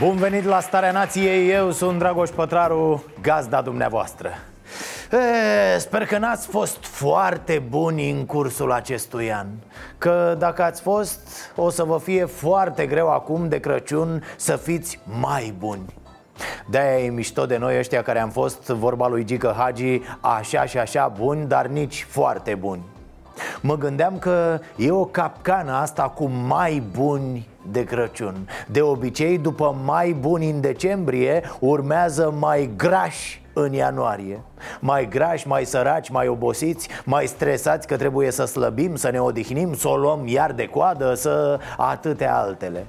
Bun venit la Starea Nației, eu sunt Dragoș Pătraru, gazda dumneavoastră. E, Sper că n-ați fost foarte buni în cursul acestui an Că dacă ați fost, o să vă fie foarte greu acum de Crăciun să fiți mai buni. De-aia e mișto de noi ăștia care am fost, vorba lui Gică Hagi, așa și așa buni, dar nici foarte buni. Mă gândeam că e o capcană asta cu mai buni de Crăciun. De obicei, după mai buni în decembrie, urmează mai grași în ianuarie. Mai grași, mai săraci, mai obosiți, mai stresați că trebuie să slăbim, să ne odihnim, să o luăm iar de coadă, să atâtea altele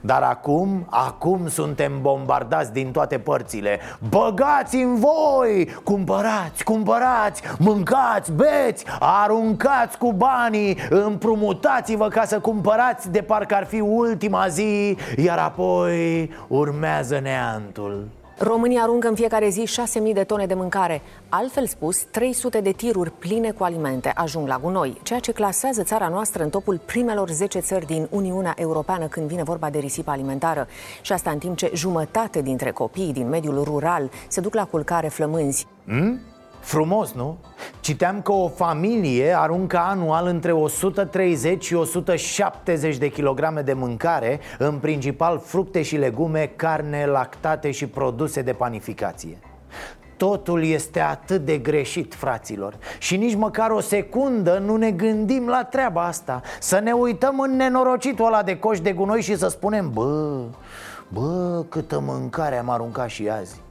dar acum, acum suntem bombardați din toate părțile. Băgați în voi! Cumpărați, cumpărați, mâncați, beți, aruncați cu banii! Împrumutați-vă ca să cumpărați de parcă ar fi ultima zi. Iar apoi urmează neantul România aruncă în fiecare zi 6.000 de tone de mâncare. Altfel spus, 300 de tiruri pline cu alimente ajung la gunoi, ceea ce clasează țara noastră în topul primelor 10 țări din Uniunea Europeană când vine vorba de risipă alimentară. Și asta în timp ce jumătate dintre copiii din mediul rural se duc la culcare flămânzi. Hmm? Frumos, nu? Citeam că o familie aruncă anual între 130 și 170 de kilograme de mâncare În principal fructe și legume, carne, lactate și produse de panificație. Totul este atât de greșit, fraților Și nici măcar o secundă nu ne gândim la treaba asta. Să ne uităm în nenorocitul ăla de coș de gunoi și să spunem Bă, bă, câtă mâncare am aruncat și azi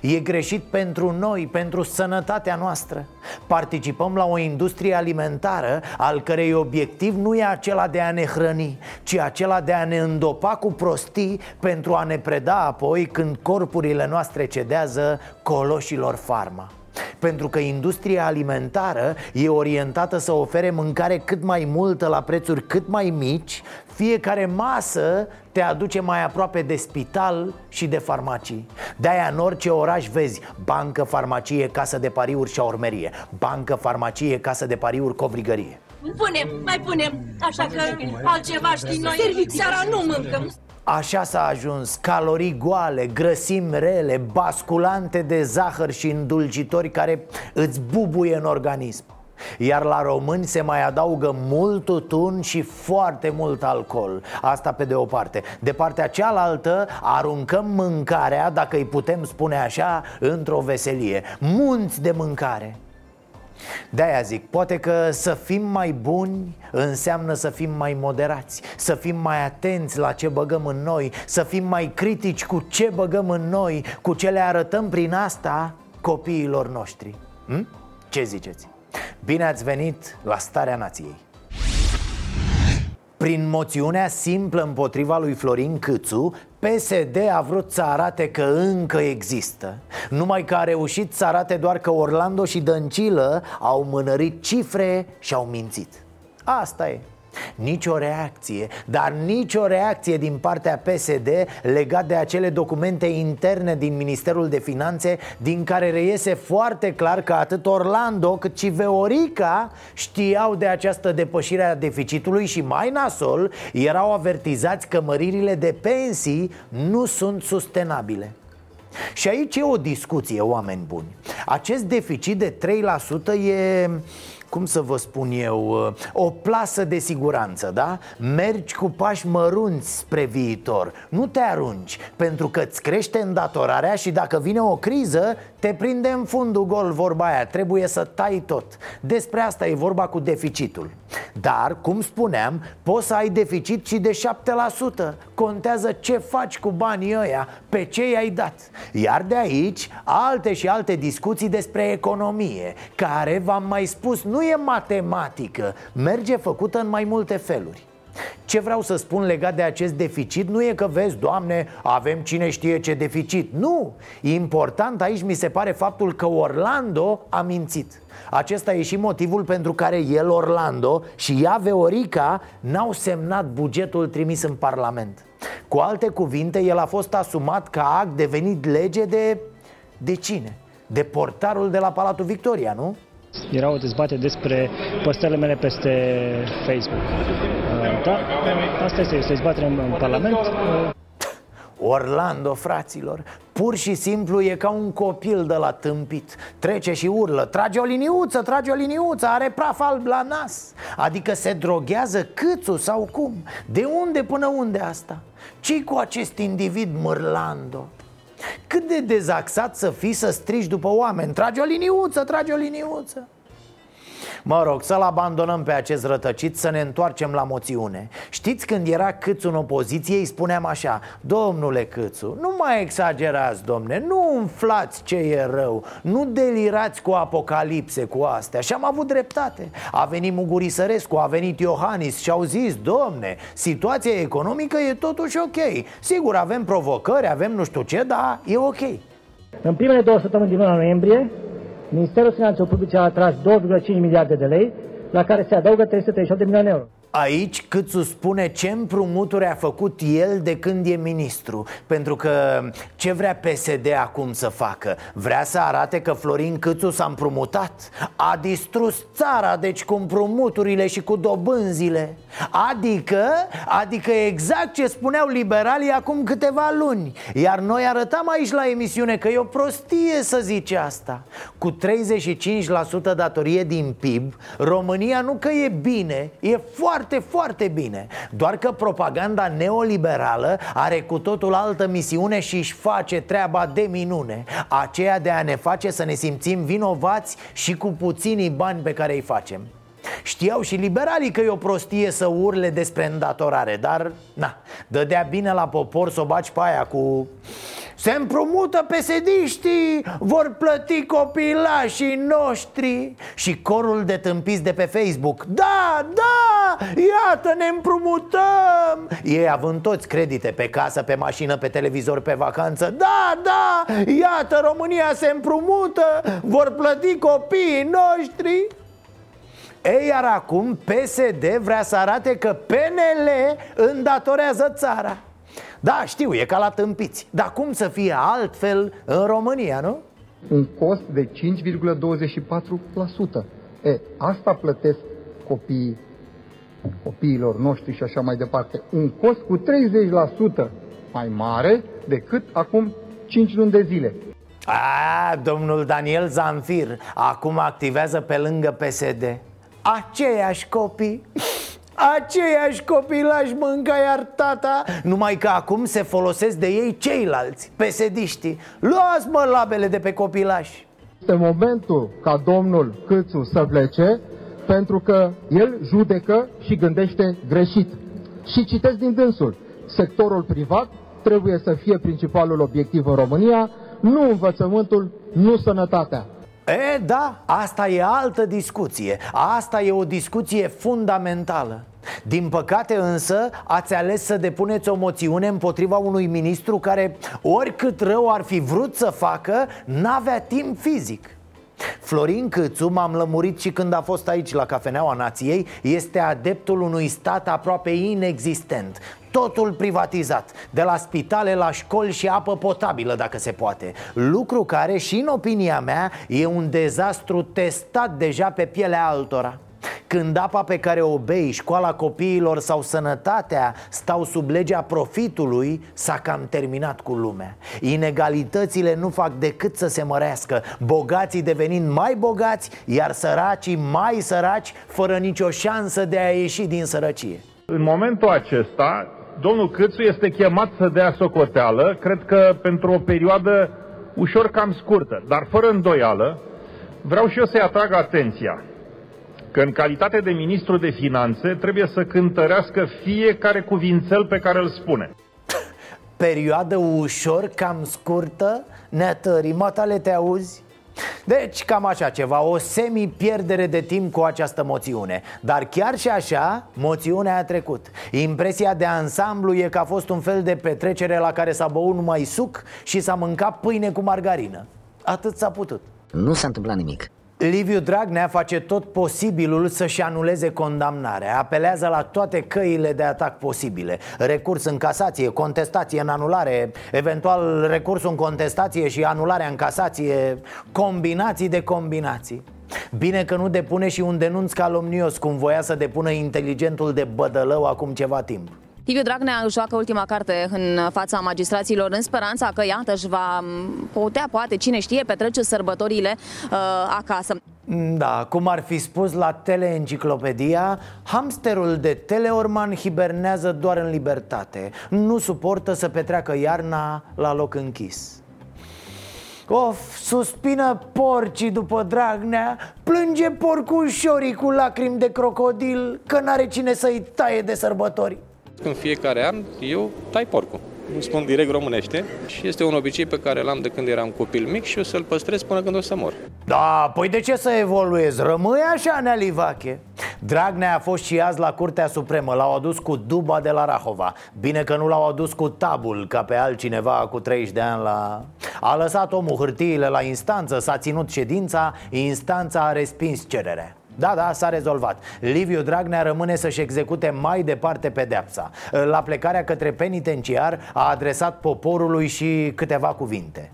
E greșit pentru noi, pentru sănătatea noastră. Participăm la o industrie alimentară al cărei obiectiv nu e acela de a ne hrăni Ci acela de a ne îndopa cu prostii pentru a ne preda apoi când corpurile noastre cedează coloșilor farma pentru că industria alimentară e orientată să ofere mâncare cât mai multă la prețuri cât mai mici Fiecare masă te aduce mai aproape de spital și de farmacii. De-aia în orice oraș vezi bancă, farmacie, casă de pariuri și urmerie Bancă, farmacie, casă de pariuri, covrigărie. Punem, mai punem, așa că altceva știi noi. Seara nu mâncăm Așa s-a ajuns, calorii goale, grăsimi rele, basculante de zahăr și îndulcitori care îți bubuie în organism. Iar la români se mai adaugă mult tutun și foarte mult alcool. Asta pe de o parte. De partea cealaltă aruncăm mâncarea, dacă îi putem spune așa, într-o veselie. Munți de mâncare de-aia zic, poate că să fim mai buni înseamnă să fim mai moderați Să fim mai atenți la ce băgăm în noi Să fim mai critici cu ce băgăm în noi Cu ce le arătăm prin asta copiilor noștri hm? Ce ziceți? Bine ați venit la Starea Nației prin moțiunea simplă împotriva lui Florin Câțu, PSD a vrut să arate că încă există Numai că a reușit să arate doar că Orlando și Dăncilă au mânărit cifre și au mințit. Asta e nici o reacție, dar nici o reacție din partea PSD legat de acele documente interne din Ministerul de Finanțe din care reiese foarte clar că atât Orlando cât și Veorica știau de această depășire a deficitului și mai nasol erau avertizați că măririle de pensii nu sunt sustenabile. Și aici e o discuție, oameni buni. Acest deficit de 3% e cum să vă spun eu, uh, o plasă de siguranță, da? Mergi cu pași mărunți spre viitor Nu te arunci, pentru că îți crește îndatorarea și dacă vine o criză, te prinde în fundul gol vorba aia Trebuie să tai tot. Despre asta e vorba cu deficitul. Dar, cum spuneam, poți să ai deficit și de 7% Contează ce faci cu banii ăia, pe ce i-ai dat. Iar de aici, alte și alte discuții despre economie Care, v-am mai spus, nu e matematică. Merge făcută în mai multe feluri Ce vreau să spun legat de acest deficit nu e că vezi, Doamne, avem cine știe ce deficit Nu, important aici mi se pare faptul că Orlando a mințit acesta e și motivul pentru care el, Orlando, și ea, Veorica, n-au semnat bugetul trimis în Parlament Cu alte cuvinte, el a fost asumat ca act devenit lege de... de cine? De portarul de la Palatul Victoria, nu? Era o dezbatere despre postările mele peste Facebook. Uh, da, asta este, este dezbatere în Parlament. Uh, Orlando, fraților, pur și simplu e ca un copil de la tâmpit Trece și urlă, trage o liniuță, trage o liniuță, are praf alb la nas Adică se droghează câțu sau cum? De unde până unde asta? ce cu acest individ Mărlando? Cât de dezaxat să fii să strigi după oameni Trage o liniuță, trage o liniuță Mă rog, să-l abandonăm pe acest rătăcit Să ne întoarcem la moțiune. Știți când era Câțu în opoziție Îi spuneam așa Domnule Câțu, nu mai exagerați, domne Nu umflați ce e rău Nu delirați cu apocalipse cu astea. Și am avut dreptate. A venit Muguri Sărescu, a venit Iohannis Și au zis, domne, situația economică e totuși ok. Sigur, avem provocări, avem nu știu ce Dar e ok. În primele două săptămâni din luna noiembrie Ministerul Finanțelor Publice a atras 2,5 miliarde de lei, la care se adaugă 338 de milioane de euro. Aici Câțu spune ce împrumuturi a făcut el de când e ministru Pentru că ce vrea PSD acum să facă? Vrea să arate că Florin Câțu s-a împrumutat A distrus țara, deci cu împrumuturile și cu dobânzile Adică, adică exact ce spuneau liberalii acum câteva luni. Iar noi arătam aici la emisiune că e o prostie să zici asta. Cu 35% datorie din PIB România nu că e bine, e foarte foarte, foarte bine. Doar că propaganda neoliberală are cu totul altă misiune și își face treaba de minune. Aceea de a ne face să ne simțim vinovați și cu puținii bani pe care îi facem Știau și liberalii că e o prostie să urle despre îndatorare Dar, na, dădea bine la popor să o baci pe aia cu... Se împrumută pesediștii, vor plăti copilașii noștri. Și corul de tâmpiți de pe Facebook Da, da, iată ne împrumutăm. Ei având toți credite pe casă, pe mașină, pe televizor, pe vacanță Da, da, iată România se împrumută Vor plăti copiii noștri ei, iar acum PSD vrea să arate că PNL îndatorează țara. Da, știu, e ca la tâmpiți. Dar cum să fie altfel în România, nu? Un cost de 5,24% E, asta plătesc copiii copiilor noștri și așa mai departe. Un cost cu 30% mai mare decât acum 5 luni de zile. A, domnul Daniel Zanfir acum activează pe lângă PSD Aceiași copii. Aceiași copilași mânca iar tata Numai că acum se folosesc de ei ceilalți Pesediștii. Luați mă labele de pe copilași. Este momentul ca domnul Câțu să plece Pentru că el judecă și gândește greșit. Și citesc din dânsul Sectorul privat trebuie să fie principalul obiectiv în România Nu învățământul, nu sănătatea E, da, asta e altă discuție. Asta e o discuție fundamentală. Din păcate însă ați ales să depuneți o moțiune împotriva unui ministru care, oricât rău ar fi vrut să facă, n-avea timp fizic. Florin Câțu, m-am lămurit și când a fost aici la Cafeneaua Nației Este adeptul unui stat aproape inexistent Totul privatizat, de la spitale la școli și apă potabilă dacă se poate. Lucru care și în opinia mea e un dezastru testat deja pe pielea altora. Când apa pe care o bei, școala copiilor sau sănătatea stau sub legea profitului, s-a cam terminat cu lumea. Inegalitățile nu fac decât să se mărească. Bogații devenind mai bogați, iar săracii mai săraci Fără nicio șansă de a ieși din sărăcie. În momentul acesta, domnul Câțu este chemat să dea socoteală Cred că pentru o perioadă ușor cam scurtă, dar fără îndoială Vreau și eu să-i atrag atenția că în calitate de ministru de finanțe trebuie să cântărească fiecare cuvințel pe care îl spune. Perioadă ușor, cam scurtă? Neatării, matale te auzi? Deci cam așa ceva, o semi-pierdere de timp cu această moțiune. Dar chiar și așa, moțiunea a trecut. Impresia de ansamblu e că a fost un fel de petrecere la care s-a băut numai suc și s-a mâncat pâine cu margarină. Atât s-a putut. Nu s-a întâmplat nimic Liviu Dragnea face tot posibilul să-și anuleze condamnarea. Apelează la toate căile de atac posibile. Recurs în casație, contestație în anulare Eventual recurs în contestație și anularea în casație. Combinații de combinații. Bine că nu depune și un denunț calomnios Cum voia să depună inteligentul de bădălău acum ceva timp Liviu Dragnea își joacă ultima carte în fața magistraților în speranța că, iată, își va putea, poate, cine știe, petrece sărbătorile uh, acasă. Da, cum ar fi spus la Teleenciclopedia, hamsterul de Teleorman hibernează doar în libertate. Nu suportă să petreacă iarna la loc închis. Of, suspină porcii după Dragnea Plânge porcușorii cu lacrimi de crocodil Că n-are cine să-i taie de sărbători în fiecare an eu tai porcul. Îmi spun direct românește și este un obicei pe care l-am de când eram copil mic și o să-l păstrez până când o să mor. Da, păi de ce să evoluezi? Rămâi așa, Nea Livache Dragnea a fost și azi la Curtea Supremă L-au adus cu duba de la Rahova Bine că nu l-au adus cu tabul Ca pe altcineva cu 30 de ani la... A lăsat omul hârtiile la instanță S-a ținut ședința Instanța a respins cererea da, da, s-a rezolvat. Liviu Dragnea rămâne să-și execute mai departe pedeapsa. La plecarea către penitenciar a adresat poporului și câteva cuvinte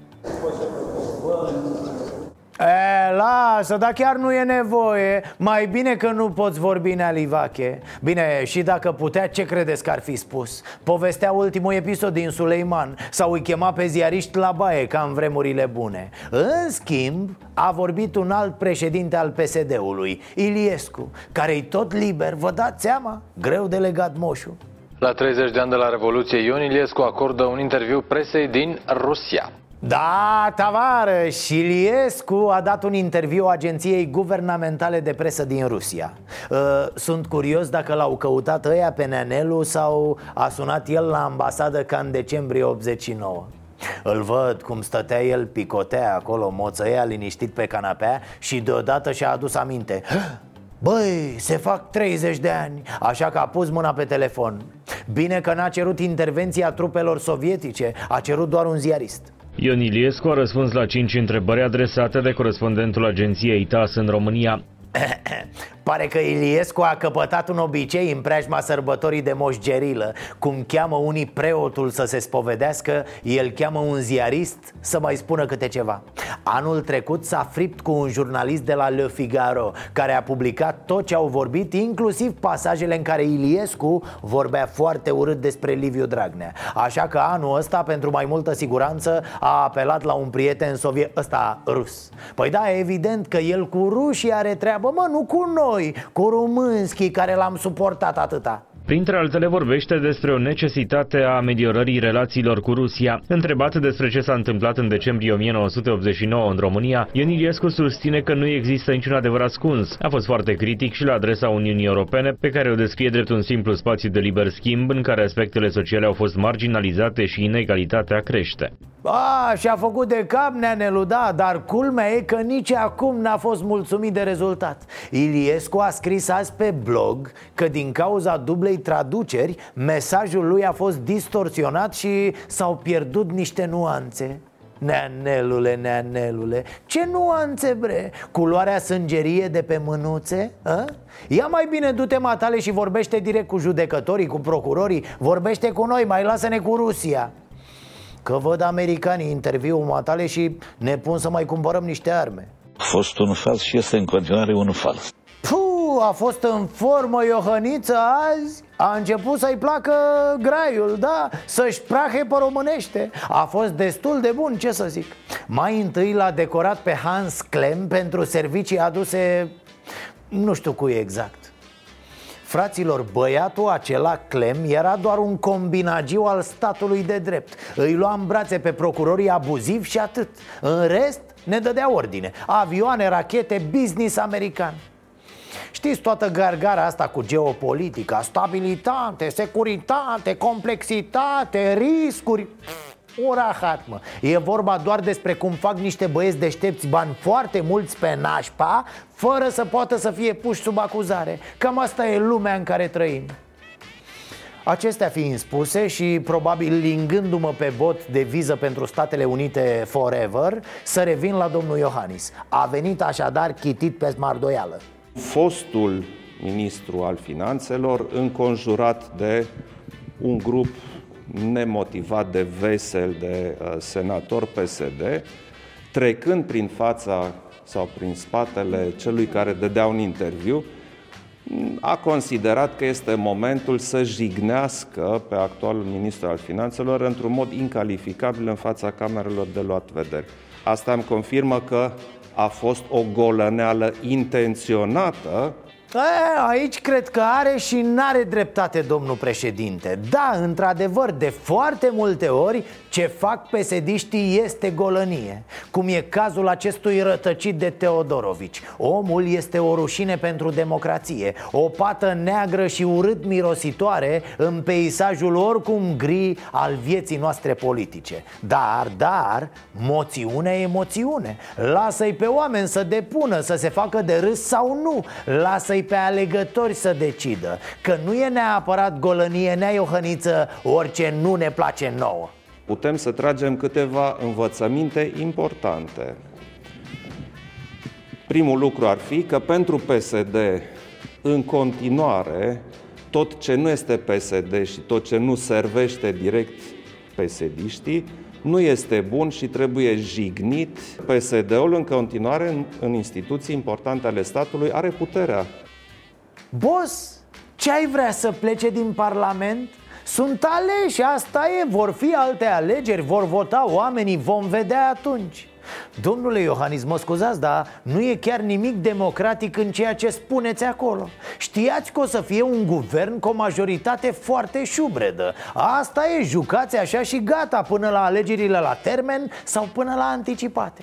E, lasă, dar chiar nu e nevoie Mai bine că nu poți vorbi nealivache Bine, și dacă putea, ce credeți că ar fi spus? Povestea ultimul episod din Suleiman Sau îi chema pe ziariști la baie, ca în vremurile bune În schimb, a vorbit un alt președinte al PSD-ului Iliescu Care-i tot liber, vă dați seama? Greu de legat moșul la 30 de ani de la Revoluție, Ion Iliescu acordă un interviu presei din Rusia. Da, tavară, și Șiliescu a dat un interviu agenției guvernamentale de presă din Rusia. Uh, Sunt curios dacă l-au căutat ăia pe Neanelu sau a sunat el la ambasadă ca în decembrie 89 îl văd cum stătea el picotea acolo, moțăia liniștit pe canapea și deodată și-a adus aminte. Băi, se fac 30 de ani, așa că a pus mâna pe telefon. Bine că n-a cerut intervenția trupelor sovietice, a cerut doar un ziarist Ion Iliescu a răspuns la cinci întrebări adresate de corespondentul agenției TAS în România. Pare că Iliescu a căpătat un obicei în preajma sărbătorii de Moș Gerilă Cum cheamă unii preotul să se spovedească El cheamă un ziarist să mai spună câte ceva. Anul trecut s-a fript cu un jurnalist de la Le Figaro Care a publicat tot ce au vorbit Inclusiv pasajele în care Iliescu vorbea foarte urât despre Liviu Dragnea. Așa că anul ăsta, pentru mai multă siguranță, a apelat la un prieten soviet ăsta rus. Păi da, evident că el cu rușii are treabă, mă, nu cu noi noi, cu Rumânski, care l-am suportat atâta Printre altele vorbește despre o necesitate a ameliorării relațiilor cu Rusia. Întrebat despre ce s-a întâmplat în decembrie 1989 în România, Ion Iliescu susține că nu există niciun adevăr ascuns. A fost foarte critic și la adresa Uniunii Europene, pe care o descrie drept un simplu spațiu de liber schimb în care aspectele sociale au fost marginalizate și inegalitatea crește. A, și-a făcut de cap neanelu, da, dar culmea e că nici acum n-a fost mulțumit de rezultat Iliescu a scris azi pe blog că din cauza dublei traduceri Mesajul lui a fost distorsionat și s-au pierdut niște nuanțe Neanelule, neanelule Ce nuanțe, bre? Culoarea sângerie de pe mânuțe? A? Ia mai bine du-te matale și vorbește direct cu judecătorii, cu procurorii Vorbește cu noi, mai lasă-ne cu Rusia Că văd americanii interviul matale și ne pun să mai cumpărăm niște arme. A fost un fals și este în continuare un fals. Puh, a fost în formă Iohăniță azi A început să-i placă graiul, da? Să-și prahe pe românește. A fost destul de bun, ce să zic. Mai întâi l-a decorat pe Hans Klem pentru servicii aduse Nu știu cui exact Fraților, băiatul acela, Clem, era doar un combinagiu al statului de drept. Îi lua în brațe pe procurorii abuzivi și atât. În rest, ne dădea ordine. Avioane, rachete, business american. Știți toată gargara asta cu geopolitica? Stabilitate, securitate, complexitate, riscuri O rahat, mă E vorba doar despre cum fac niște băieți deștepți bani foarte mulți pe nașpa Fără să poată să fie puși sub acuzare. Cam asta e lumea în care trăim. Acestea fiind spuse și probabil lingându-mă pe bot de viză pentru Statele Unite forever Să revin la domnul Iohannis. A venit așadar chitit pe smardoială. Fostul ministru al finanțelor înconjurat de un grup nemotivat de vesel de uh, senator PSD, trecând prin fața sau prin spatele celui care dădea un interviu, a considerat că este momentul să jignească pe actualul ministru al finanțelor într-un mod incalificabil în fața camerelor de luat vedere. Asta îmi confirmă că a fost o golăneală intenționată a, aici cred că are și n-are dreptate domnul președinte. Da, într-adevăr, de foarte multe ori ce fac pesediștii este golănie Cum e cazul acestui rătăcit de Teodorovici. Omul este o rușine pentru democrație O pată neagră și urât mirositoare în peisajul oricum gri al vieții noastre politice. Dar, dar, moțiune e moțiune. Lasă-i pe oameni să depună, să se facă de râs sau nu. Lasă-i pe alegători să decidă Că nu e neapărat golănie, nea Iohăniță, orice nu ne place nouă Putem să tragem câteva învățăminte importante Primul lucru ar fi că pentru PSD în continuare tot ce nu este PSD și tot ce nu servește direct pesediștii nu este bun și trebuie jignit. PSD-ul în continuare în, în instituții importante ale statului are puterea Boss, ce ai vrea să plece din Parlament? Sunt aleși, asta e, vor fi alte alegeri, vor vota oamenii, vom vedea atunci. Domnule Iohannis, mă scuzați, dar nu e chiar nimic democratic în ceea ce spuneți acolo. Știați că o să fie un guvern cu o majoritate foarte șubredă. Asta e, jucați așa și gata până la alegerile la termen sau până la anticipate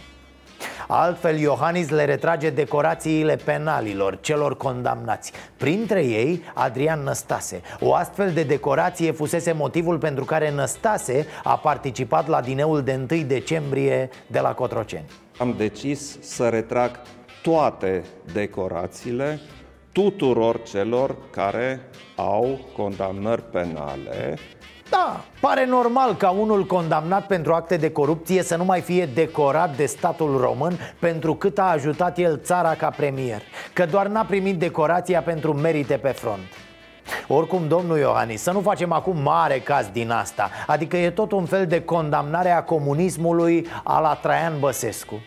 Altfel, Iohannis le retrage decorațiile penalilor, celor condamnați. Printre ei, Adrian Năstase. O astfel de decorație fusese motivul pentru care Năstase a participat la dineul de 1 decembrie de la Cotroceni. Am decis să retrag toate decorațiile tuturor celor care au condamnări penale da, pare normal ca unul condamnat pentru acte de corupție să nu mai fie decorat de statul român pentru cât a ajutat el țara ca premier Că doar n-a primit decorația pentru merite pe front. Oricum, domnul Iohannis, să nu facem acum mare caz din asta Adică e tot un fel de condamnare a comunismului a la Traian Băsescu.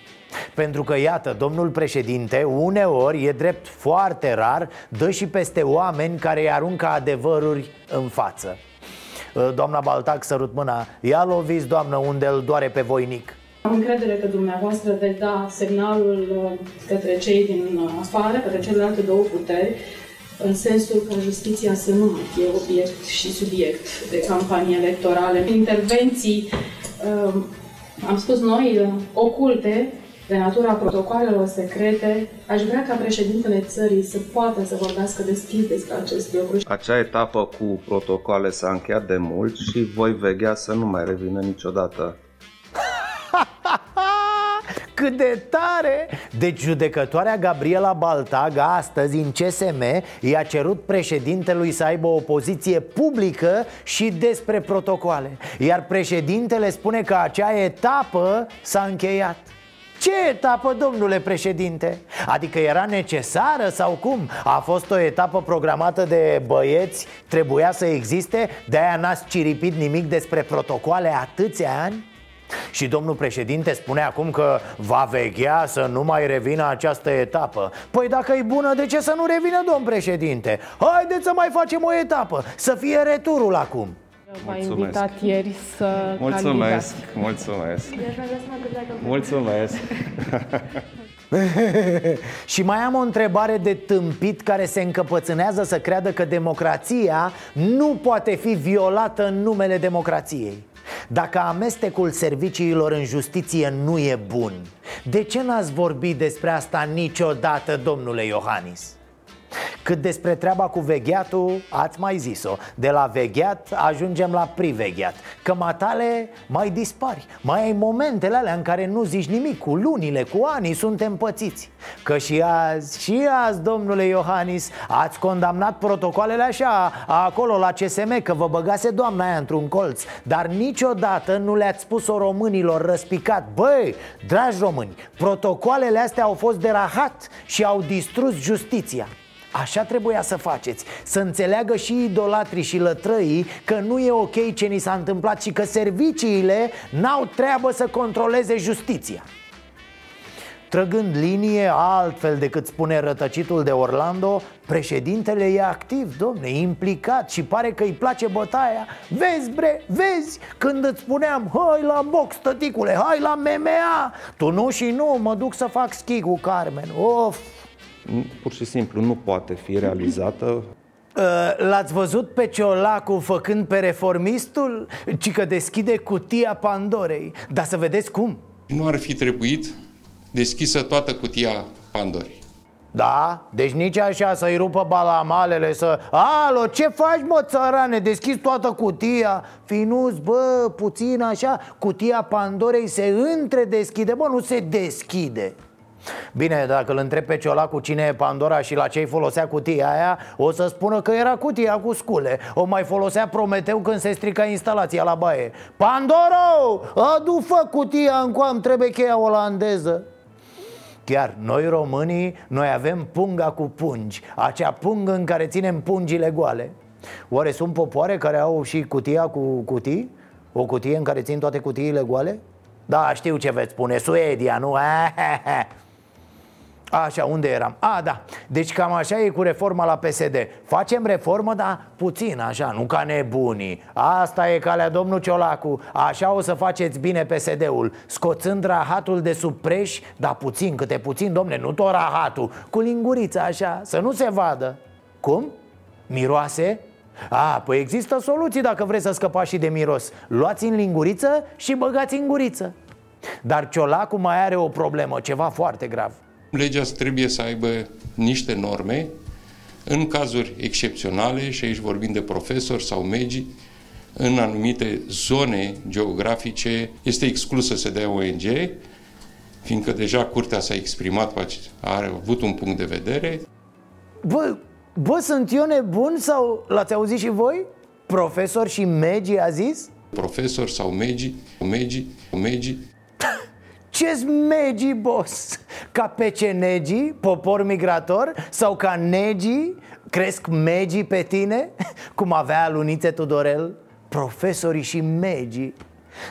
Pentru că, iată, domnul președinte, uneori, e drept foarte rar, dă și peste oameni care îi aruncă adevăruri în față. Uh, doamna Baltac, sărut mâna Ia loviți, doamnă, unde îl doare pe voinic am încredere că dumneavoastră veți da semnalul uh, către cei din afară, către celelalte două puteri, în sensul că justiția să nu mai fie obiect și subiect de campanii electorale. Intervenții, uh, am spus noi, oculte, de natura protocoalelor secrete, aș vrea ca președintele țării să poată să vorbească deschis despre acest lucru. Acea etapă cu protocoale s-a încheiat de mult și voi veghea să nu mai revină niciodată. Cât de tare! Deci judecătoarea Gabriela Baltag astăzi în CSM i-a cerut președintelui să aibă o poziție publică și despre protocoale Iar președintele spune că acea etapă s-a încheiat ce etapă, domnule președinte? Adică era necesară sau cum? A fost o etapă programată de băieți, trebuia să existe? De-aia n-ați ciripit nimic despre protocoale atâția ani? Și domnul președinte spune acum că va veghea să nu mai revină această etapă Păi dacă e bună, de ce să nu revină, domn președinte? Haideți să mai facem o etapă, să fie returul acum V-a invitat ieri să Mulțumesc, candidați. mulțumesc. Mulțumesc. Și mai am o întrebare de tâmpit care se încăpățânează să creadă că democrația nu poate fi violată în numele democrației. Dacă amestecul serviciilor în justiție nu e bun De ce n-ați vorbit despre asta niciodată, domnule Iohannis? Cât despre treaba cu vegheatul, ați mai zis-o. De la vegheat ajungem la privegheat. Că matale mai dispari. Mai ai momentele alea în care nu zici nimic. Cu lunile, cu anii suntem pățiți. Că și azi, și azi, domnule Iohannis Ați condamnat protocoalele așa Acolo la CSM Că vă băgase doamna aia într-un colț. Dar niciodată nu le-ați spus-o românilor răspicat. Băi, dragi români Protocoalele astea au fost de rahat Și au distrus justiția Așa trebuia să faceți. Să înțeleagă și idolatrii și lătrăii Că nu e ok ce ni s-a întâmplat Și că serviciile n-au treabă să controleze justiția. Trăgând linie altfel decât spune rătăcitul de Orlando Președintele e activ, domne, implicat și pare că îi place bătaia. Vezi, bre, vezi, când îți spuneam Hai la box, tăticule, hai la MMA Tu nu și nu, mă duc să fac schi cu Carmen. Of, Pur și simplu nu poate fi realizată. Uh, L-ați văzut pe Ciolacu făcând pe reformistul? Ci că deschide cutia Pandorei. Dar să vedeți cum. Nu ar fi trebuit deschisă toată cutia Pandorei. Da, deci nici așa să-i rupă balamalele să Alo, ce faci mă țărane, deschizi toată cutia? Finuț, bă, puțin așa. Cutia Pandorei se întredeschide, bă, nu se deschide Bine, dacă îl întreb pe Ciolacu cine e Pandora și la ce-i folosea cutia aia O să spună că era cutia cu scule O mai folosea Prometeu când se strica instalația la baie Pandoro, adu fă cutia în coam, trebuie cheia olandeză Chiar noi românii, noi avem punga cu pungi Acea pungă în care ținem pungile goale Oare sunt popoare care au și cutia cu cutii? O cutie în care țin toate cutiile goale? Da, știu ce veți spune, Suedia, nu? Așa, unde eram? A, da, deci cam așa e cu reforma la PSD Facem reformă, dar puțin, așa, nu ca nebunii. Asta e calea domnul Ciolacu. Așa o să faceți bine PSD-ul Scoțând rahatul de sub preș Dar puțin, câte puțin, domne, nu tot rahatul. Cu lingurița așa, să nu se vadă. Cum? Miroase? A, păi există soluții dacă vreți să scăpați și de miros. Luați în linguriță și băgați în guriță. Dar Ciolacu mai are o problemă, ceva foarte grav Legea trebuie să aibă niște norme în cazuri excepționale, și aici vorbim de profesori sau megi, în anumite zone geografice este exclus să se dea ONG, fiindcă deja curtea s-a exprimat, a avut un punct de vedere. Bă, bă, sunt eu nebun sau l-ați auzit și voi? Profesor și megi a zis? Profesor sau megi, megi, megi. Ce megi, boss? Ca pecenegi, popor migrator? Sau ca negi, cresc megi pe tine? Cum avea Lunițe Tudorel? Profesorii și megi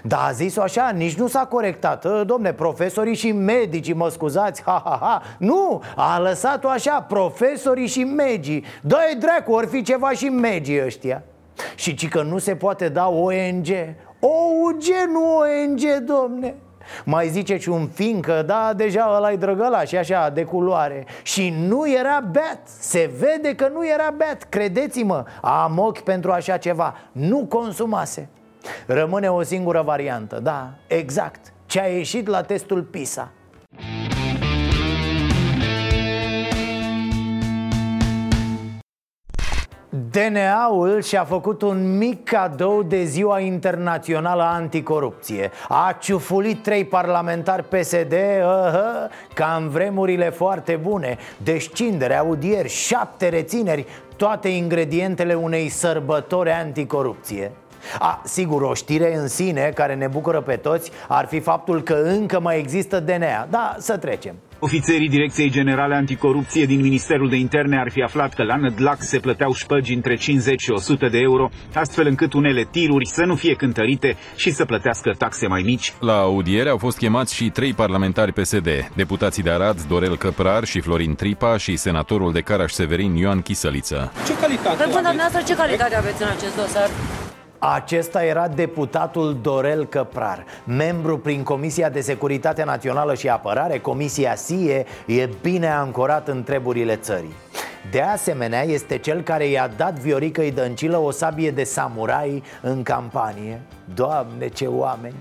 da, a zis-o așa, nici nu s-a corectat. Ă, Domne, profesorii și medicii, mă scuzați, ha, ha, ha. Nu, a lăsat-o așa, profesorii și megii. Dă-i dracu, ori fi ceva și megii ăștia. Și ci că nu se poate da ONG OUG, nu ONG, domne mai zice și un fiincă, da, deja ăla-i drăgălaș și așa, de culoare. Și nu era beat, se vede că nu era beat. Credeți-mă, am ochi pentru așa ceva. Nu consumase. Rămâne o singură variantă, da, exact. Ce a ieșit la testul PISA DNA-ul și-a făcut un mic cadou de ziua internațională anticorupție. A ciufulit trei parlamentari PSD, uh-huh, ca în vremurile foarte bune. Descindere, audieri, șapte rețineri Toate ingredientele unei sărbători anticorupție. A, sigur, o știre în sine care ne bucură pe toți ar fi faptul că încă mai există DNA Da, să trecem Ofițerii Direcției Generale Anticorupție din Ministerul de Interne ar fi aflat că la Nădlac se plăteau șpăgi între 50 și 100 de euro, astfel încât unele tiruri să nu fie cântărite și să plătească taxe mai mici. La audiere au fost chemați și trei parlamentari PSD, deputații de Arad, Dorel Căprar și Florin Tripa și senatorul de Caraș-Severin Ioan Chisăliță. Ce calitate? Păi, dumneavoastră, ce calitate aveți în acest dosar? Acesta era deputatul Dorel Căprar Membru prin Comisia de Securitate Națională și Apărare. Comisia SIE E bine ancorat în treburile țării. De asemenea, este cel care i-a dat Vioricăi Dăncilă o sabie de samurai în campanie. Doamne, ce oameni!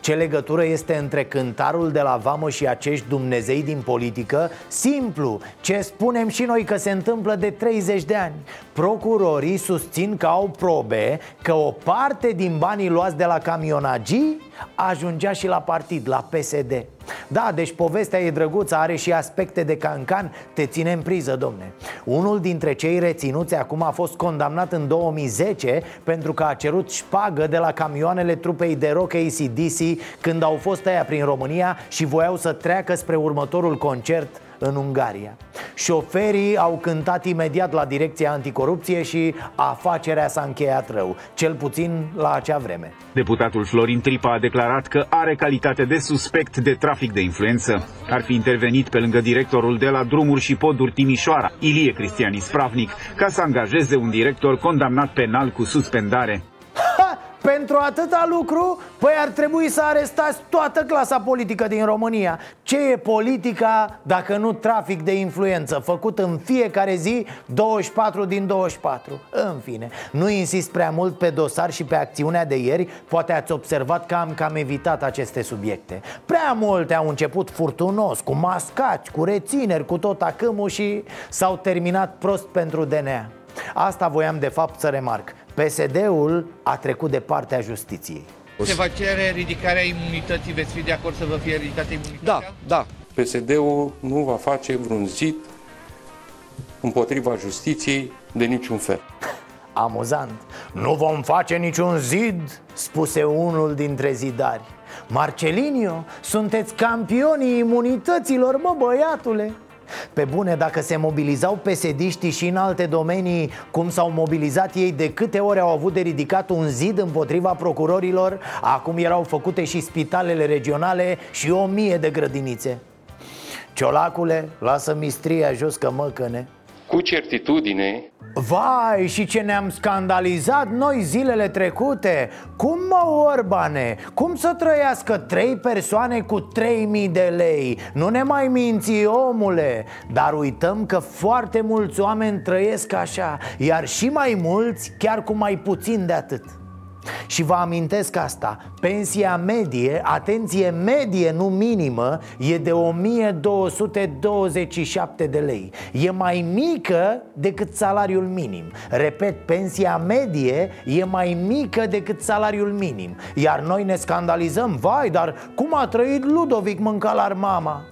Ce legătură este între cântarul de la vamă și acești dumnezei din politică? Simplu, ce spunem și noi că se întâmplă de 30 de ani. Procurorii susțin că au probe că o parte din banii luați de la camionagii ajungea și la partid, la PSD Da, deci povestea e drăguță, are și aspecte de cancan, te ține în priză, domne. Unul dintre cei reținuți acum a fost condamnat în 2010 pentru că a cerut șpagă de la camioanele trupei de rock ACDC când au fost aia prin România și voiau să treacă spre următorul concert în Ungaria Șoferii au cântat imediat la direcția anticorupție și afacerea s-a încheiat rău Cel puțin la acea vreme Deputatul Florin Tripa a declarat că are calitate de suspect de trafic de influență. Ar fi intervenit pe lângă directorul de la drumuri și poduri Timișoara, Ilie Cristiani Spravnic, ca să angajeze un director condamnat penal cu suspendare. Pentru atâta lucru, păi ar trebui să arestați toată clasa politică din România. Ce e politica dacă nu trafic de influență? Făcut în fiecare zi 24 din 24 În fine, nu insist prea mult pe dosar și pe acțiunea de ieri. Poate ați observat că am cam evitat aceste subiecte. Prea multe au început furtunos, cu mascați, cu rețineri, cu tot acâmul și s-au terminat prost pentru DNA Asta voiam de fapt să remarc PSD-ul a trecut de partea justiției Se va cere ridicarea imunității, veți fi de acord să vă fie ridicată imunitatea? Da, da. PSD-ul nu va face vreun zid împotriva justiției de niciun fel. Amuzant Nu vom face niciun zid, spuse unul dintre zidari Marcelinio, sunteți campionii imunităților, mă băiatule pe bune, dacă se mobilizau pesediștii și în alte domenii Cum s-au mobilizat ei, de câte ori au avut de ridicat un zid împotriva procurorilor Acum erau făcute și spitalele regionale și o mie de grădinițe. Ciolacule, lasă mistria jos că măcăne Cu certitudine Vai, și ce ne-am scandalizat noi zilele trecute Cum mă, Orbane? Cum să trăiască trei persoane cu 3000 de lei? Nu ne mai minți, omule Dar uităm că foarte mulți oameni trăiesc așa Iar și mai mulți chiar cu mai puțin de atât și vă amintesc asta Pensia medie, atenție medie, nu minimă E de 1227 de lei. E mai mică decât salariul minim. Repet, pensia medie e mai mică decât salariul minim. Iar noi ne scandalizăm Vai, dar cum a trăit Ludovic Mâncalar mama?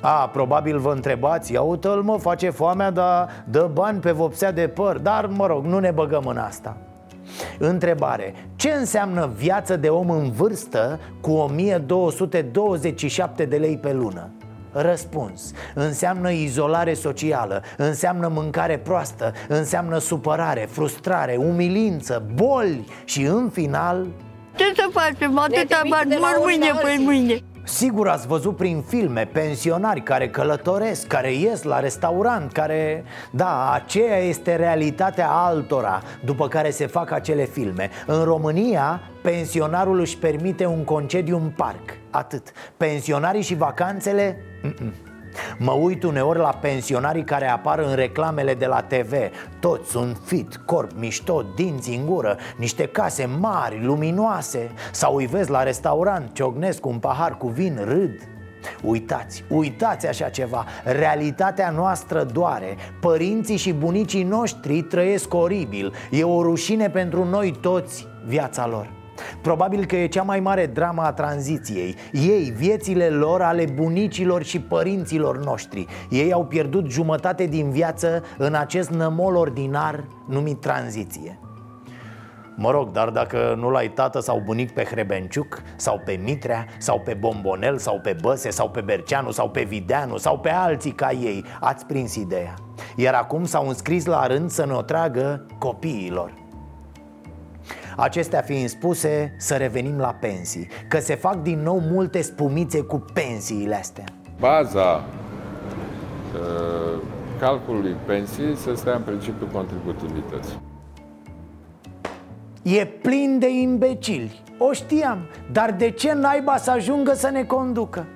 A, probabil vă întrebați, ia uite-l mă, face foamea, dar dă bani pe vopsea de păr. Dar, mă rog, nu ne băgăm în asta Întrebare. Ce înseamnă viață de om în vârstă cu 1227 de lei pe lună? Răspuns. Înseamnă izolare socială, înseamnă mâncare proastă, înseamnă supărare, frustrare, umilință, boli și în final... Ce să facem? Atâta bani, mor mâine pe mâine. Sigur ați văzut prin filme pensionari care călătoresc, care ies la restaurant, care... Da, aceea este realitatea altora după care se fac acele filme. În România, pensionarul își permite un concediu în parc, atât. Pensionarii și vacanțele... Mm-mm. Mă uit uneori la pensionarii care apar în reclamele de la TV Toți sunt fit, corp mișto, dinți în gură Niște case mari, luminoase. Sau îi vezi la restaurant, ciognesc un pahar cu vin, râd. Uitați, uitați așa ceva. Realitatea noastră doare. Părinții și bunicii noștri trăiesc oribil. E o rușine pentru noi toți viața lor Probabil că e cea mai mare drama a tranziției. Ei, viețile lor, ale bunicilor și părinților noștri. Ei au pierdut jumătate din viață în acest nămol ordinar numit tranziție. Mă rog, dar dacă nu l-ai tată sau bunic pe Hrebenciuc Sau pe Mitrea, sau pe Bombonel, sau pe Băse, sau pe Berceanu, sau pe Videanu Sau pe alții ca ei, ați prins ideea. Iar acum s-au înscris la rând să ne o tragă copiilor Acestea fiind spuse, să revenim la pensii Că se fac din nou multe spumițe cu pensiile astea. Baza uh, calculului pensiei să stea în principiul contributivității. E plin de imbecili. O știam, dar de ce naiba să ajungă să ne conducă?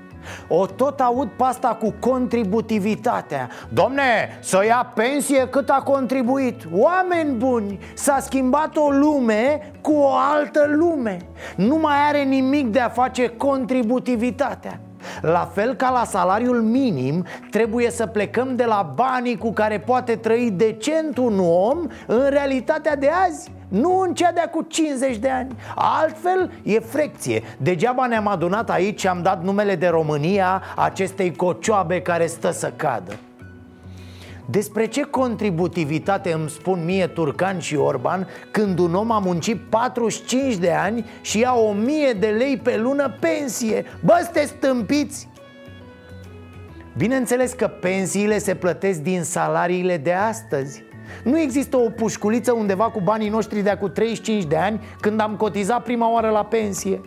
O tot aud pe asta cu contributivitatea. Domne, să ia pensie cât a contribuit. Oameni buni, s-a schimbat o lume cu o altă lume. Nu mai are nimic de a face contributivitatea la fel ca la salariul minim, trebuie să plecăm de la banii cu care poate trăi decent un om în realitatea de azi nu în cea de cu 50 de ani. Altfel e frecție. Degeaba ne-am adunat aici și am dat numele de România Acestei cocioabe care stă să cadă despre ce contributivitate îmi spun mie Turcan și Orban când un om a muncit 45 de ani și ia 1000 de lei pe lună pensie? Bă, sunteți stâmpiți! Bineînțeles că pensiile se plătesc din salariile de astăzi nu există o pușculiță undeva cu banii noștri de acum 35 de ani Când am cotizat prima oară la pensie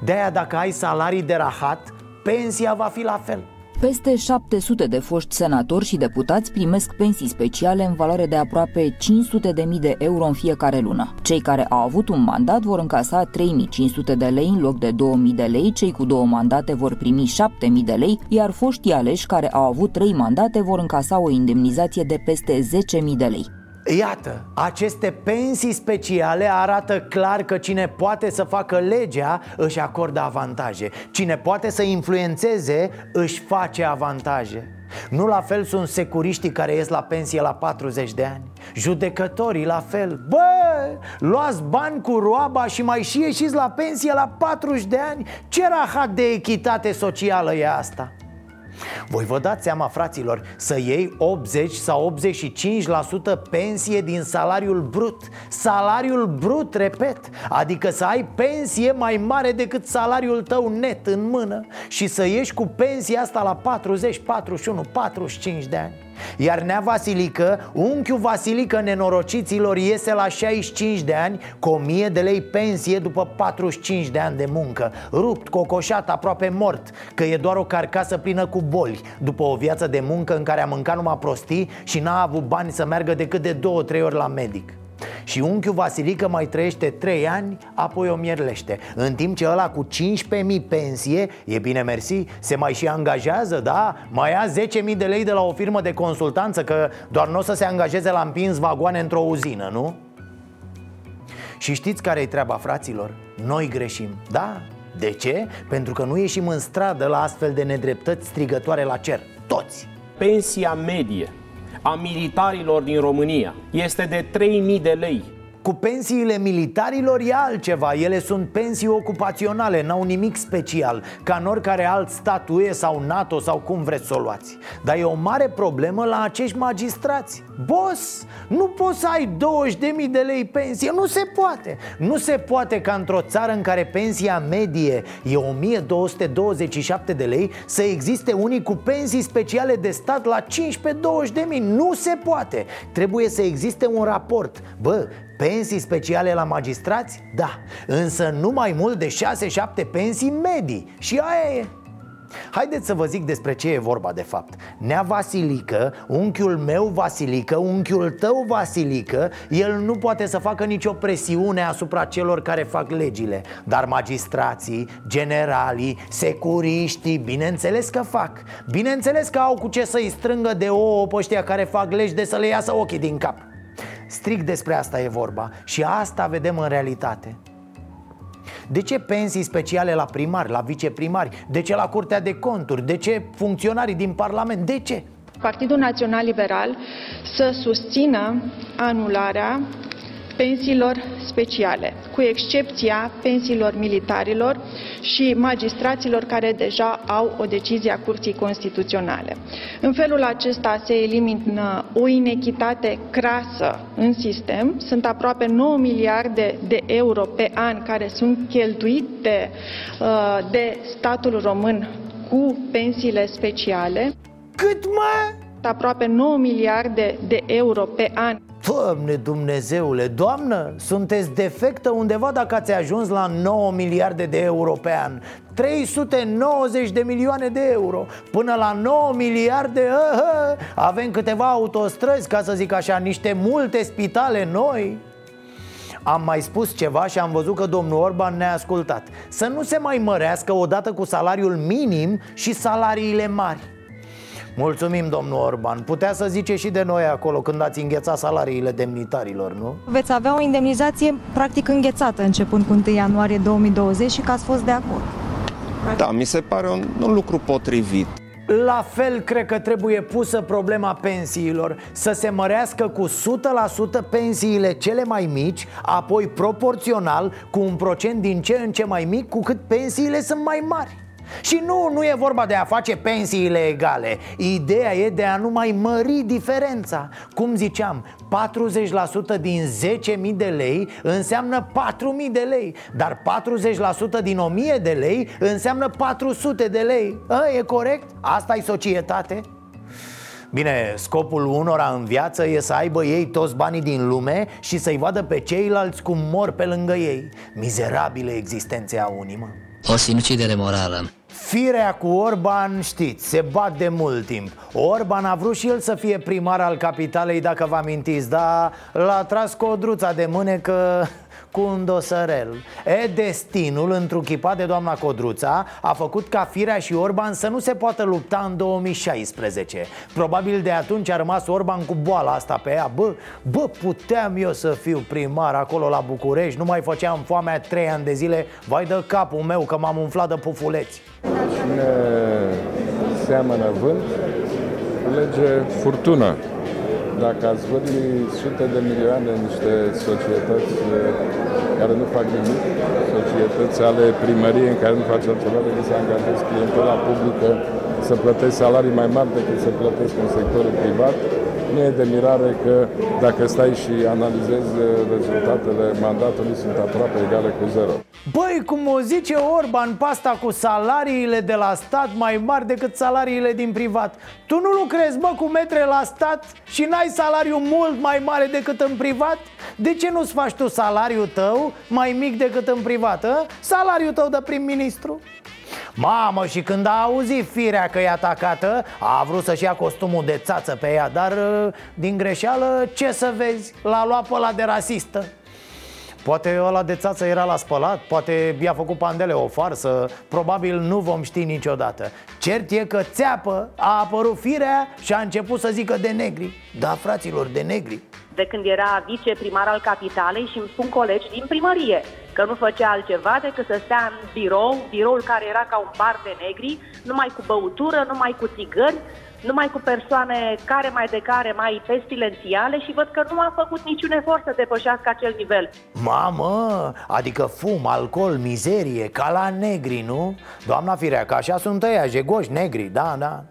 De-aia dacă ai salarii de rahat, pensia va fi la fel peste 700 de foști senatori și deputați primesc pensii speciale în valoare de aproape 500 de mii de euro în fiecare lună. Cei care au avut un mandat vor încasa 3500 de lei în loc de 2000 de lei, cei cu două mandate vor primi 7000 de lei, iar foștii aleși care au avut trei mandate vor încasa o indemnizație de peste 10.000 de lei. Iată, aceste pensii speciale arată clar că cine poate să facă legea își acordă avantaje. Cine poate să influențeze își face avantaje. Nu la fel sunt securiștii care ies la pensie la 40 de ani. Judecătorii la fel. Bă, luați bani cu roaba și mai și ieșiți la pensie la 40 de ani. Ce rahat de echitate socială e asta? Voi vă dați seama, fraților, să iei 80 sau 85% pensie din salariul brut. Salariul brut, repet. Adică să ai pensie mai mare decât salariul tău net în mână Și să ieși cu pensia asta la 40, 41, 45 de ani iar Nea Vasilică, unchiul Vasilică nenorociților iese la 65 de ani cu 1000 de lei pensie după 45 de ani de muncă. Rupt, cocoșat, aproape mort, că e doar o carcasă plină cu boli. După o viață de muncă în care a mâncat numai prostii și n-a avut bani să meargă decât de 2-3 ori la medic și unchiul Vasilică mai trăiește 3 ani, apoi o mierlește În timp ce ăla cu 15.000 pensie, e bine mersi, se mai și angajează, da? Mai ia 10.000 de lei de la o firmă de consultanță Că doar nu o să se angajeze la împins vagoane într-o uzină, nu? Și știți care e treaba, fraților? Noi greșim, da? De ce? Pentru că nu ieșim în stradă la astfel de nedreptăți strigătoare la cer Toți Pensia medie a militarilor din România este de 3.000 de lei. Cu pensiile militarilor e altceva. Ele sunt pensii ocupaționale, n-au nimic special Ca în oricare alt stat UE sau NATO sau cum vreți să o luați. Dar e o mare problemă la acești magistrați. Boss, nu poți să ai 20.000 de lei pensie. Nu se poate. Nu se poate ca într-o țară în care pensia medie e 1227 de lei Să existe unii cu pensii speciale de stat la 15-20 de mii. Nu se poate. Trebuie să existe un raport. Bă, Pensii speciale la magistrați? Da, însă nu mai mult de 6-7 pensii medii. Și aia e. Haideți să vă zic despre ce e vorba de fapt. Nea Vasilică, unchiul meu Vasilică, unchiul tău Vasilică El nu poate să facă nicio presiune asupra celor care fac legile. Dar magistrații, generalii, securiștii, bineînțeles că fac. Bineînțeles că au cu ce să-i strângă de ouă pe ăștia care fac legi de să le iasă ochii din cap Strict despre asta e vorba și asta vedem în realitate de ce pensii speciale la primari, la viceprimari? De ce la Curtea de Conturi? De ce funcționarii din Parlament? De ce? Partidul Național Liberal să susțină anularea pensiilor speciale, cu excepția pensiilor militarilor și magistraților care deja au o decizie a Curții Constituționale. În felul acesta se elimină o inechitate crasă în sistem. Sunt aproape 9 miliarde de euro pe an care sunt cheltuite uh, de statul român cu pensiile speciale. Cât mai? Aproape 9 miliarde de euro pe an. Doamne Dumnezeule, doamnă, sunteți defectă undeva dacă ați ajuns la 9 miliarde de euro pe an. 390 de milioane de euro. Până la 9 miliarde uh, Avem câteva autostrăzi, ca să zic așa, niște multe spitale noi. Am mai spus ceva și am văzut că domnul Orban ne-a ascultat. Să nu se mai mărească odată cu salariul minim și salariile mari Mulțumim, domnul Orban Putea să zice și de noi acolo când ați înghețat salariile demnitarilor, nu? Veți avea o indemnizație practic înghețată începând cu 1 ianuarie 2020 și că ați fost de acord. Da, mi se pare un, un lucru potrivit. La fel cred că trebuie pusă problema pensiilor Să se mărească cu 100% pensiile cele mai mici Apoi proporțional cu un procent din ce în ce mai mic Cu cât pensiile sunt mai mari și nu, nu e vorba de a face pensiile egale. Ideea e de a nu mai mări diferența. Cum ziceam, 40% din 10.000 de lei înseamnă 4.000 de lei Dar 40% din 1.000 de lei înseamnă 400 de lei. A, E corect? Asta e societate? Bine, scopul unora în viață e să aibă ei toți banii din lume și să-i vadă pe ceilalți cum mor pe lângă ei. Mizerabile existențe a unii, mă o sinucidere morală. Firea cu Orban, știți, se bat de mult timp. Orban a vrut și el să fie primar al capitalei, dacă vă amintiți Dar l-a tras codruța de mânecă cu un dosărel. E, destinul, întruchipat de doamna Codruța A făcut ca Firea și Orban să nu se poată lupta în 2016 Probabil de atunci a rămas Orban cu boala asta pe ea. Bă, bă, puteam eu să fiu primar acolo la București Nu mai făceam foamea trei ani de zile. Vai de capul meu că m-am umflat de pufuleți. Cine seamănă vânt, lege furtună dacă ați vădi sute de milioane niște societăți eh, care nu fac nimic, societăți ale primăriei în care nu face altceva decât să angajezi clientela publică, să plătești salarii mai mari decât să plătesc în sectorul privat, nu e de mirare că dacă stai și analizezi eh, rezultatele mandatului sunt aproape egale cu zero. Băi, cum o zice Orban, pasta cu salariile de la stat mai mari decât salariile din privat Tu nu lucrezi, bă, cu metre la stat și n-ai salariu mult mai mare decât în privat? De ce nu-ți faci tu salariul tău mai mic decât în privat, a? Salariul tău de prim-ministru? Mamă, și când a auzit firea că e atacată A vrut să-și ia costumul de țață pe ea Dar din greșeală, ce să vezi, l-a luat pe ăla de rasistă. Poate ăla de țață era la spălat, poate i-a făcut pandele o farsă Probabil nu vom ști niciodată. Cert e că țeapă a apărut firea și a început să zică de negri. Da, fraților, de negri De când era viceprimar al capitalei și îmi spun colegi din primărie Că nu făcea altceva decât să stea în birou Biroul care era ca un bar de negri Numai cu băutură, numai cu țigări numai cu persoane care mai de care mai pestilențiale și văd că nu a făcut niciun efort să depășească acel nivel. Mamă, adică fum, alcool, mizerie, ca la negri, nu? Doamna Firea, că așa sunt ăia, jegoși, negri, da, da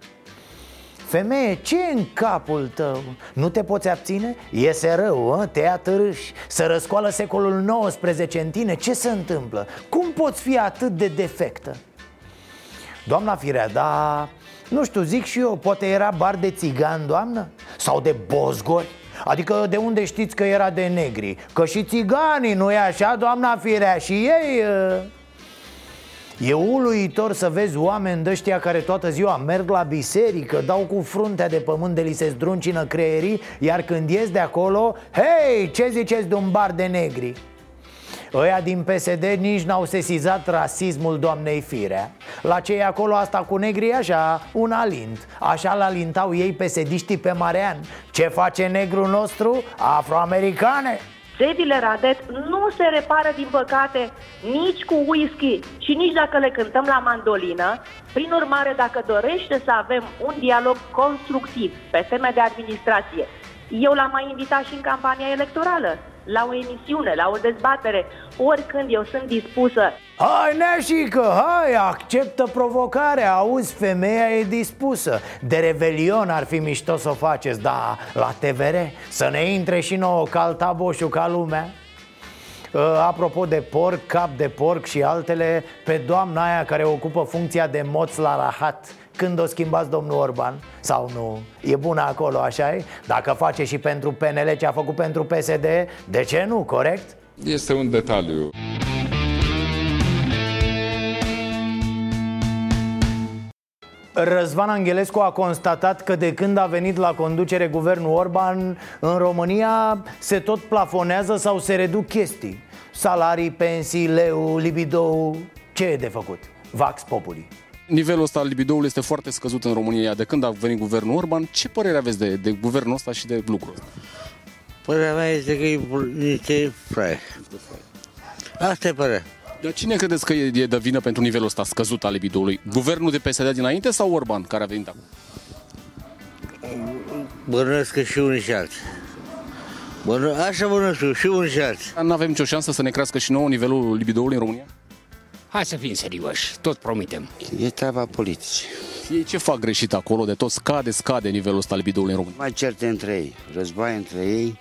Femeie, ce în capul tău? Nu te poți abține? Iese rău, a? te ia târâși Să răscoală secolul XIX în tine Ce se întâmplă? Cum poți fi atât de defectă? Doamna Firea, da, nu știu, zic și eu, poate era bar de țigan, doamnă? Sau de bozgori? Adică de unde știți că era de negri? Că și țiganii, nu e așa, doamna Firea? Și ei... Uh... E uluitor să vezi oameni de ăștia care toată ziua merg la biserică Dau cu fruntea de pământ de li se zdruncină creierii Iar când ies de acolo, hei, ce ziceți de un bar de negri? Ăia din PSD nici n-au sesizat rasismul doamnei Firea. La cei acolo asta cu negri așa, un alint. Așa l-alintau ei pesediștii pe Marean. Ce face negru nostru? Afroamericane Zevile Radet nu se repară, din păcate, nici cu whisky și nici dacă le cântăm la mandolină. Prin urmare, dacă dorește să avem un dialog constructiv pe teme de administrație, eu l-am mai invitat și în campania electorală la o emisiune, la o dezbatere, oricând eu sunt dispusă. Hai, neașică, hai, acceptă provocarea, auzi, femeia e dispusă De revelion ar fi mișto să o faceți, da, la TVR Să ne intre și nouă caltaboșul ca lumea ă, Apropo de porc, cap de porc și altele Pe doamna aia care ocupă funcția de moț la rahat când o schimbați domnul Orban? Sau nu, e bună acolo, așa e? Dacă face și pentru PNL ce a făcut pentru PSD De ce nu, corect? Este un detaliu. Răzvan Angelescu a constatat că de când a venit la conducere guvernul Orban În România se tot plafonează sau se reduc chestii Salarii, pensii, leu, libido Ce e de făcut? Vax Populi Nivelul ăsta al libidoului este foarte scăzut în România de când a venit guvernul Orban. Ce părere aveți de, de guvernul ăsta și de lucrul ăsta? Părerea mea este că e niște fraieri. Asta e părerea. Dar cine credeți că e, e de vină pentru nivelul ăsta scăzut al libidoului? Guvernul de PSD dinainte sau Orban, care a venit acum? Bănuiesc că și unii și alții. Bănu... Așa bănuiesc eu, și unii și alții. Nu avem nicio șansă să ne crească și nouă nivelul libidoului în România? Hai să fim serioși, tot promitem. E treaba politicii. Ei ce fac greșit acolo? De tot scade, scade nivelul ăsta al libidoului în România. Mai certe între ei, război între ei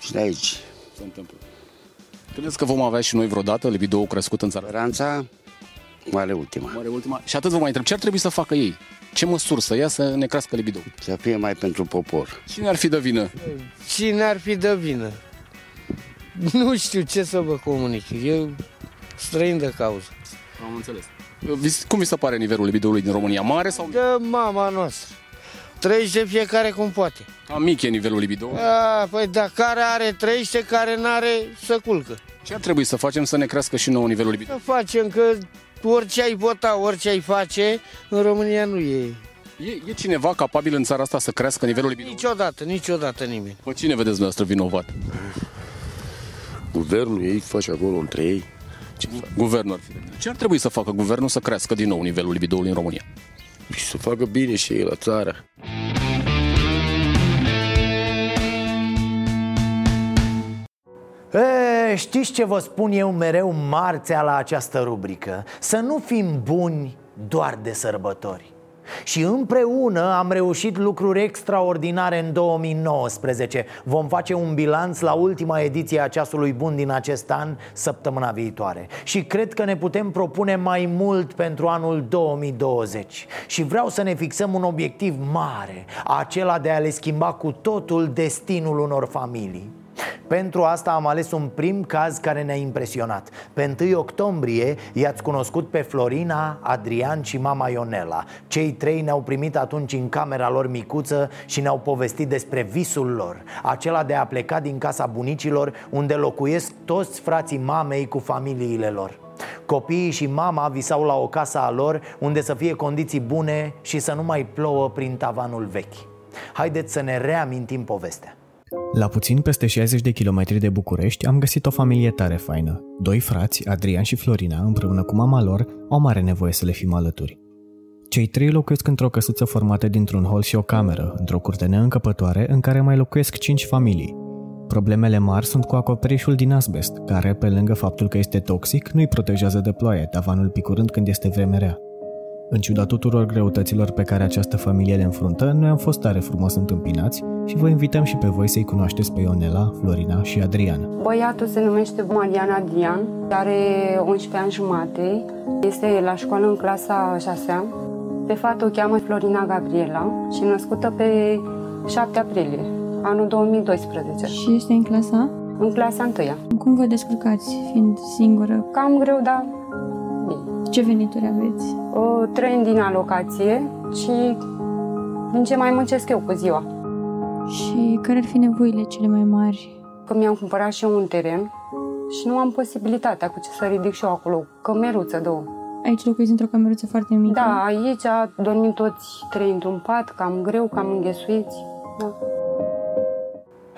și de aici. Se întâmplă. Credeți că vom avea și noi vreodată libidoul crescut în țară? Speranța mare ultima. Mare ultima. Și atât vă mai întreb, ce ar trebui să facă ei? Ce măsuri să ia să ne crească libidoul? Să fie mai pentru popor. Cine ar fi de vină? Cine ar fi de vină? Nu știu ce să vă comunic. Eu străin de cauză. Am înțeles. Vi- Cum vi se pare nivelul libidoului din România? Mare sau mic? De mama noastră. Trăiește fiecare cum poate. Cam mic e nivelul libidoului. A, păi da, care are trăiește, care n-are să culcă. Ce ar trebui să facem să ne crească și nouă nivelul libidoului? Să facem că orice ai vota, orice ai face, în România nu e. E, e cineva capabil în țara asta să crească nivelul libidoului? Niciodată, niciodată nimeni. Pe cine vedeți dumneavoastră vinovat? Guvernul ei face acolo între ei. Ce Guvernul ar fi de vină. Ce ar trebui să facă guvernul să crească din nou nivelul libidoului în România? Și să facă bine și ei la țară. E, știți ce vă spun eu mereu marțea la această rubrică? Să nu fim buni doar de sărbători. Și împreună am reușit lucruri extraordinare în 2019 Vom face un bilanț la ultima ediție a Ceasului Bun din acest an, săptămâna viitoare. Și cred că ne putem propune mai mult pentru anul 2020 Și vreau să ne fixăm un obiectiv mare Acela de a le schimba cu totul destinul unor familii pentru asta am ales un prim caz care ne-a impresionat. Pe 1 octombrie i-ați cunoscut pe Florina, Adrian și mama Ionela. Cei trei ne-au primit atunci în camera lor micuță și ne-au povestit despre visul lor. Acela de a pleca din casa bunicilor unde locuiesc toți frații mamei cu familiile lor. Copiii și mama visau la o casă a lor unde să fie condiții bune și să nu mai plouă prin tavanul vechi. Haideți să ne reamintim povestea La puțin peste 60 de kilometri de București am găsit o familie tare faină. Doi frați, Adrian și Florina, împreună cu mama lor, au mare nevoie să le fim alături. Cei trei locuiesc într-o căsuță formată dintr-un hol și o cameră, într-o curte neîncăpătoare în care mai locuiesc cinci familii. Problemele mari sunt cu acoperișul din asbest, care, pe lângă faptul că este toxic, nu-i protejează de ploaie, tavanul picurând când este vreme rea. În ciuda tuturor greutăților pe care această familie le înfruntă, noi am fost tare frumos întâmpinați și vă invităm și pe voi să-i cunoașteți pe Ionela, Florina și Adrian. Băiatul se numește Marian Adrian, are 11 ani jumate, este la școală în clasa 6 Pe fată o cheamă Florina Gabriela și născută pe 7 aprilie, anul 2012. Și este în clasa? În clasa 1 Cum vă descurcați fiind singură? Cam greu, dar Ce venituri aveți? o, trăind din alocație și din ce mai muncesc eu cu ziua. Și care ar fi nevoile cele mai mari? Că mi-am cumpărat și eu un teren și nu am posibilitatea cu ce să ridic și eu acolo, cămeruță două. Aici locuiți într-o cameruță foarte mică? Da, aici dormim toți trei într-un pat, cam greu, cam înghesuiți. Da.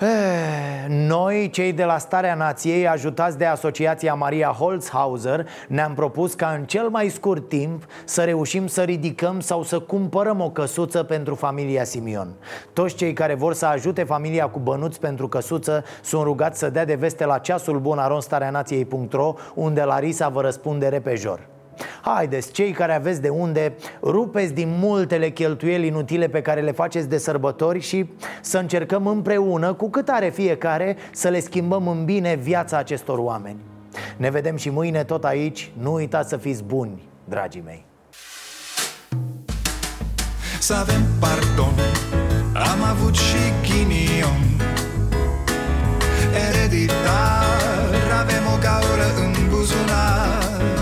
Eh, Noi, cei de la Starea Nației, ajutați de Asociația Maria Holzhauser, ne-am propus ca în cel mai scurt timp să reușim să ridicăm sau să cumpărăm o căsuță pentru familia Simion. Toți cei care vor să ajute familia cu bănuți pentru căsuță sunt rugați să dea de veste la ceasul bun aronstareanației.ro unde Larisa vă răspunde repejor. Haideți, cei care aveți de unde, rupeți din multele cheltuieli inutile pe care le faceți de sărbători și să încercăm împreună, cu cât are fiecare, să le schimbăm în bine viața acestor oameni. Ne vedem și mâine tot aici, nu uitați să fiți buni, dragii mei. Să avem pardon Am avut și ghinion Ereditar Avem o gaură în buzunar Dar